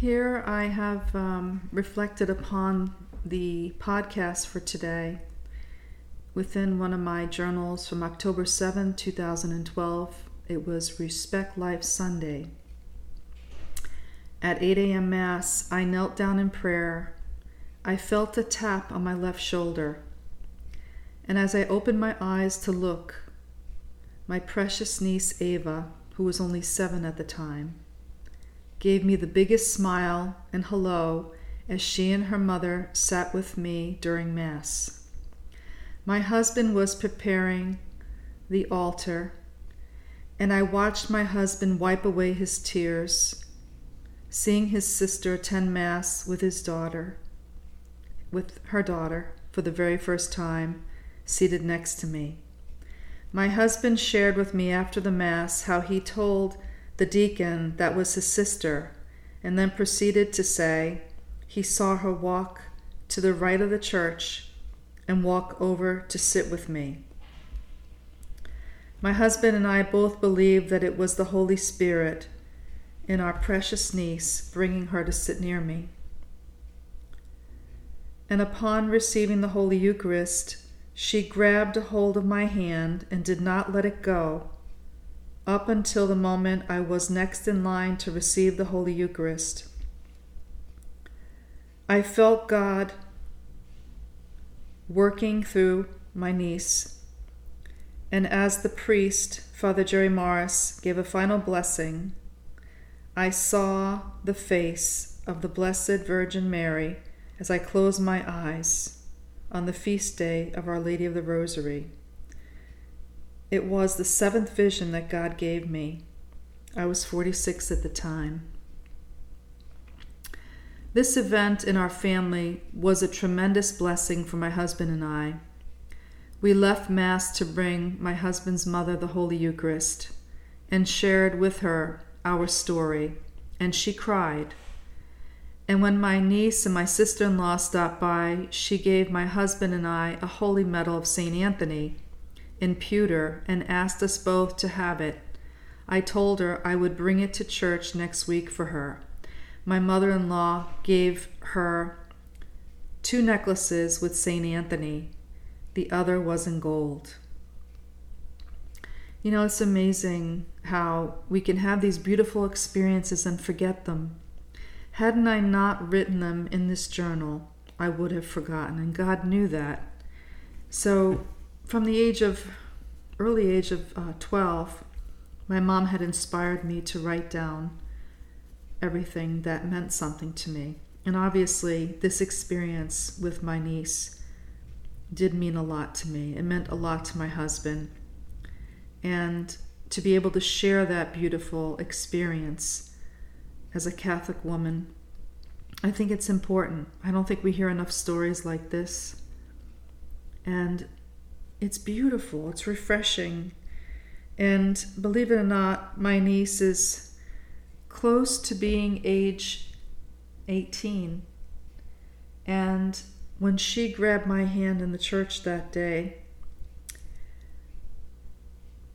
Here I have um, reflected upon the podcast for today within one of my journals from October 7, 2012. It was Respect Life Sunday. At 8 a.m. Mass, I knelt down in prayer. I felt a tap on my left shoulder. And as I opened my eyes to look, my precious niece Ava, who was only seven at the time, gave me the biggest smile and hello as she and her mother sat with me during Mass. My husband was preparing the altar, and I watched my husband wipe away his tears, seeing his sister attend Mass with his daughter, with her daughter, for the very first time, seated next to me. My husband shared with me after the Mass how he told the deacon that was his sister, and then proceeded to say he saw her walk to the right of the church and walk over to sit with me. My husband and I both believe that it was the Holy Spirit in our precious niece bringing her to sit near me. And upon receiving the Holy Eucharist, she grabbed a hold of my hand and did not let it go up until the moment I was next in line to receive the Holy Eucharist. I felt God working through my niece, and as the priest, Father Jerry Morris, gave a final blessing, I saw the face of the Blessed Virgin Mary as I closed my eyes on the feast day of Our Lady of the Rosary. It was the seventh vision that God gave me. I was 46 at the time. This event in our family was a tremendous blessing for my husband and I. We left Mass to bring my husband's mother the Holy Eucharist and shared with her our story, and she cried. And when my niece and my sister in law stopped by, she gave my husband and I a holy medal of St. Anthony in pewter and asked us both to have it. I told her I would bring it to church next week for her. My mother in law gave her two necklaces with St. Anthony, the other was in gold. You know, it's amazing how we can have these beautiful experiences and forget them. Hadn't I not written them in this journal, I would have forgotten, and God knew that. So from the age of early age of uh, 12 my mom had inspired me to write down everything that meant something to me. And obviously this experience with my niece did mean a lot to me. It meant a lot to my husband. And to be able to share that beautiful experience as a catholic woman i think it's important. I don't think we hear enough stories like this. And it's beautiful, it's refreshing. And believe it or not, my niece is close to being age 18. And when she grabbed my hand in the church that day,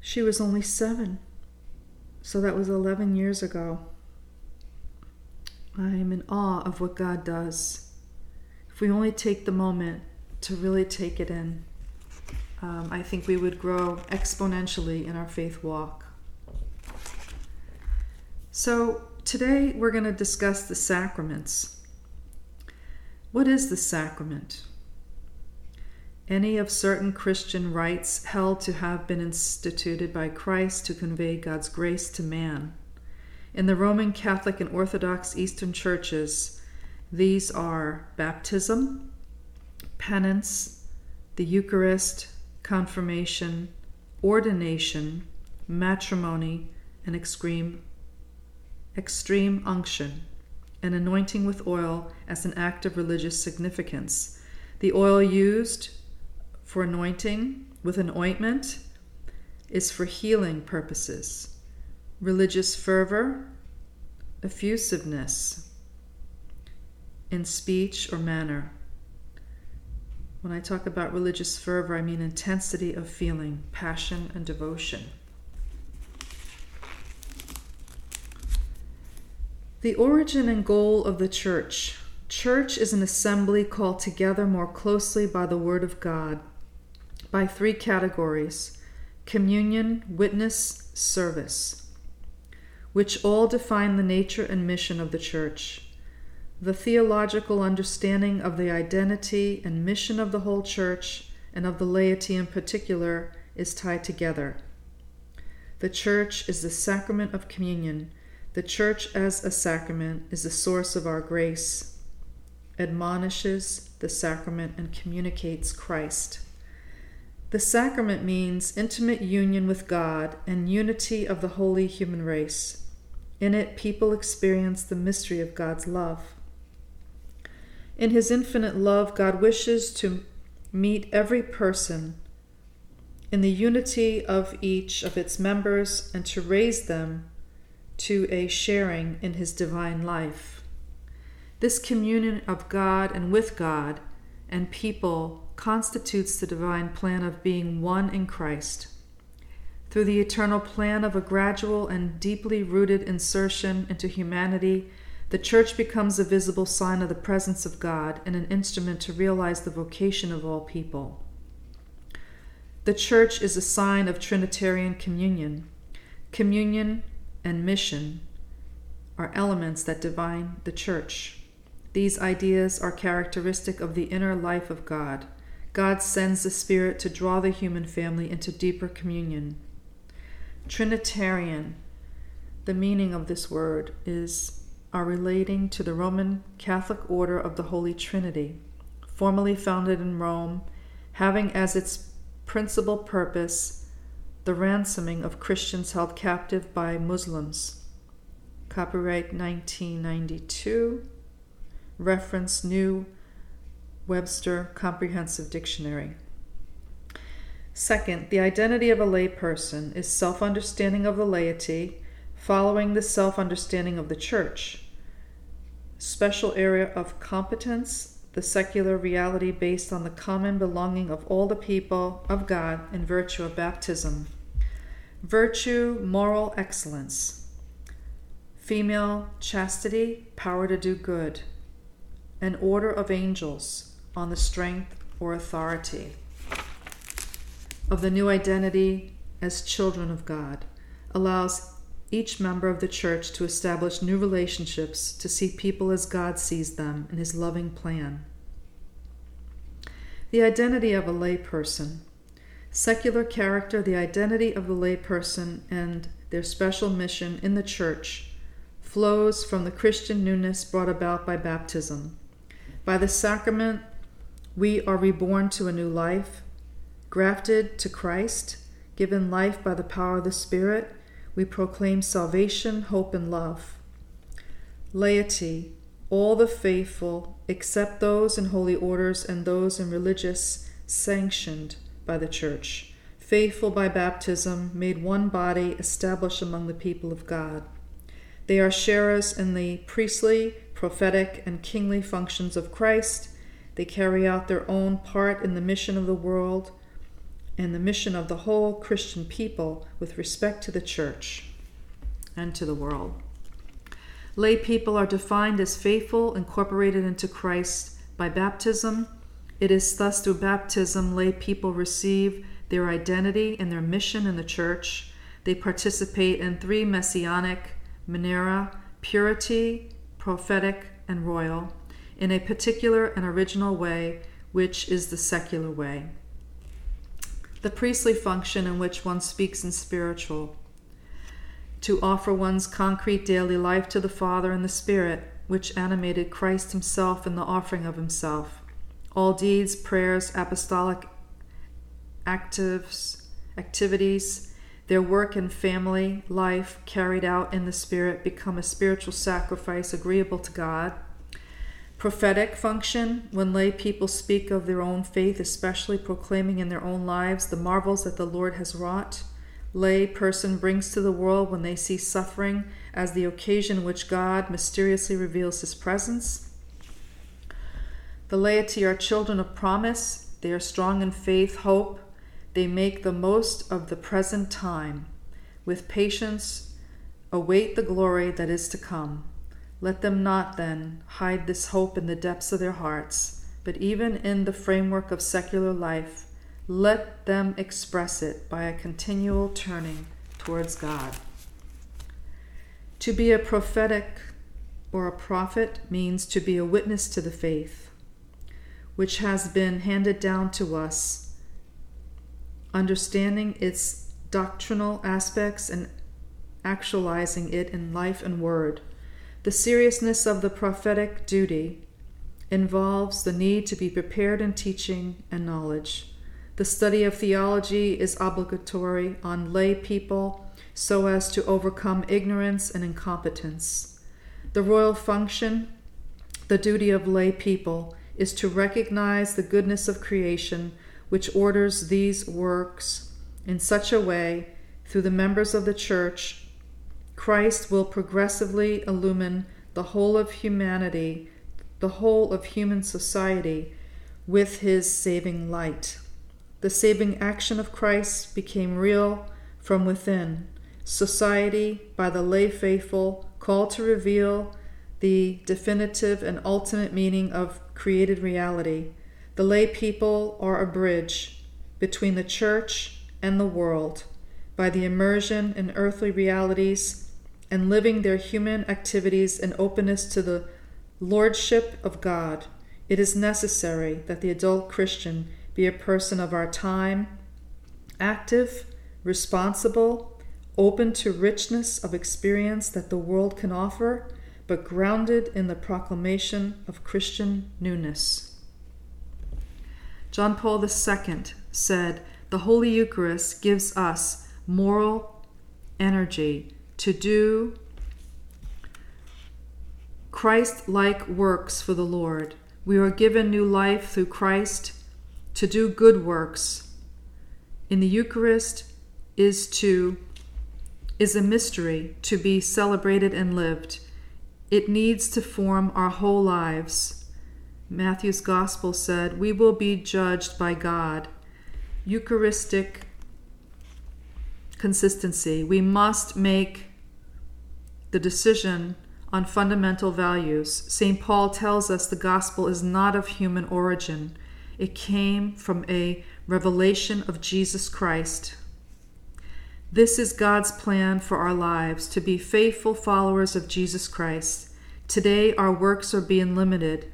she was only seven. So that was 11 years ago. I am in awe of what God does. If we only take the moment to really take it in um, I think we would grow exponentially in our faith walk. So, today we're going to discuss the sacraments. What is the sacrament? Any of certain Christian rites held to have been instituted by Christ to convey God's grace to man. In the Roman Catholic and Orthodox Eastern churches, these are baptism, penance, the Eucharist, confirmation, ordination, matrimony, and extreme, extreme unction, and anointing with oil as an act of religious significance. The oil used for anointing with an ointment is for healing purposes. Religious fervor, effusiveness in speech or manner. When I talk about religious fervor, I mean intensity of feeling, passion, and devotion. The origin and goal of the church. Church is an assembly called together more closely by the Word of God by three categories communion, witness, service, which all define the nature and mission of the church. The theological understanding of the identity and mission of the whole church and of the laity in particular is tied together. The church is the sacrament of communion. The church as a sacrament is the source of our grace, admonishes the sacrament, and communicates Christ. The sacrament means intimate union with God and unity of the holy human race. In it, people experience the mystery of God's love. In His infinite love, God wishes to meet every person in the unity of each of its members and to raise them to a sharing in His divine life. This communion of God and with God and people constitutes the divine plan of being one in Christ. Through the eternal plan of a gradual and deeply rooted insertion into humanity, the church becomes a visible sign of the presence of God and an instrument to realize the vocation of all people. The church is a sign of Trinitarian communion. Communion and mission are elements that define the church. These ideas are characteristic of the inner life of God. God sends the Spirit to draw the human family into deeper communion. Trinitarian, the meaning of this word is are relating to the Roman Catholic order of the Holy Trinity, formally founded in Rome, having as its principal purpose the ransoming of Christians held captive by Muslims. Copyright 1992 reference New Webster Comprehensive Dictionary. Second, the identity of a layperson is self understanding of the laity, following the self understanding of the church. Special area of competence, the secular reality based on the common belonging of all the people of God in virtue of baptism. Virtue, moral excellence. Female, chastity, power to do good an order of angels on the strength or authority of the new identity as children of God, allows each member of the church to establish new relationships to see people as God sees them in his loving plan. The identity of a layperson. Secular character, the identity of the layperson, and their special mission in the church flows from the Christian newness brought about by baptism. By the sacrament, we are reborn to a new life, grafted to Christ, given life by the power of the Spirit. We proclaim salvation, hope, and love. Laity, all the faithful, except those in holy orders and those in religious, sanctioned by the Church, faithful by baptism, made one body, established among the people of God. They are sharers in the priestly, prophetic, and kingly functions of Christ. They carry out their own part in the mission of the world and the mission of the whole Christian people with respect to the church and to the world. Lay people are defined as faithful, incorporated into Christ by baptism. It is thus through baptism lay people receive their identity and their mission in the church. They participate in three messianic Munera, purity, prophetic, and royal, in a particular and original way, which is the secular way. The priestly function in which one speaks in spiritual, to offer one's concrete daily life to the Father and the Spirit, which animated Christ Himself in the offering of Himself. All deeds, prayers, apostolic actives, activities, their work and family life carried out in the Spirit become a spiritual sacrifice agreeable to God. Prophetic function, when lay people speak of their own faith, especially proclaiming in their own lives the marvels that the Lord has wrought. Lay person brings to the world when they see suffering as the occasion which God mysteriously reveals his presence. The laity are children of promise. They are strong in faith, hope, they make the most of the present time. With patience, await the glory that is to come. Let them not, then, hide this hope in the depths of their hearts, but even in the framework of secular life, let them express it by a continual turning towards God. To be a prophetic or a prophet means to be a witness to the faith, which has been handed down to us, understanding its doctrinal aspects and actualizing it in life and word. The seriousness of the prophetic duty involves the need to be prepared in teaching and knowledge. The study of theology is obligatory on lay people so as to overcome ignorance and incompetence. The royal function, the duty of lay people, is to recognize the goodness of creation, which orders these works in such a way through the members of the church Christ will progressively illumine the whole of humanity, the whole of human society, with his saving light. The saving action of Christ became real from within. Society, by the lay faithful, called to reveal the definitive and ultimate meaning of created reality. The lay people are a bridge between the church and the world by the immersion in earthly realities and living their human activities in openness to the lordship of God, it is necessary that the adult Christian be a person of our time, active, responsible, open to richness of experience that the world can offer, but grounded in the proclamation of Christian newness. John Paul II said, The Holy Eucharist gives us moral energy to do Christ like works for the Lord. We are given new life through Christ to do good works. In the Eucharist is to is a mystery to be celebrated and lived. It needs to form our whole lives. Matthew's Gospel said, We will be judged by God. Eucharistic consistency. We must make the decision on fundamental values. St. Paul tells us the gospel is not of human origin, it came from a revelation of Jesus Christ. This is God's plan for our lives to be faithful followers of Jesus Christ. Today, our works are being limited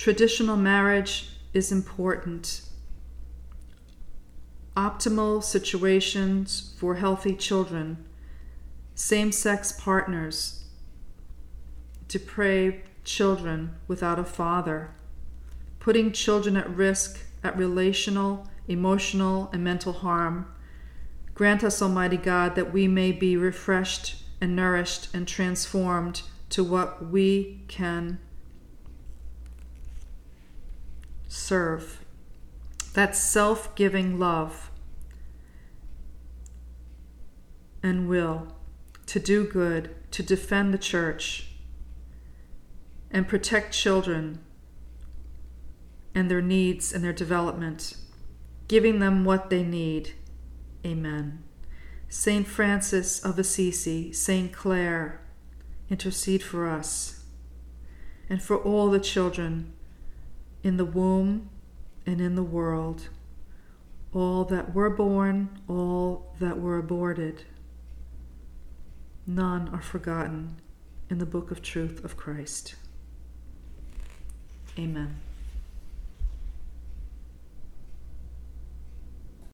Traditional marriage is important. Optimal situations for healthy children, same sex partners, depraved children without a father, putting children at risk at relational, emotional, and mental harm. Grant us, Almighty God, that we may be refreshed and nourished and transformed to what we can serve. That's self giving love and will to do good, to defend the church, and protect children and their needs and their development, giving them what they need. Amen. Saint Francis of Assisi, Saint Clare, intercede for us and for all the children in the womb and in the world, all that were born, all that were aborted. None are forgotten in the book of truth of Christ. Amen.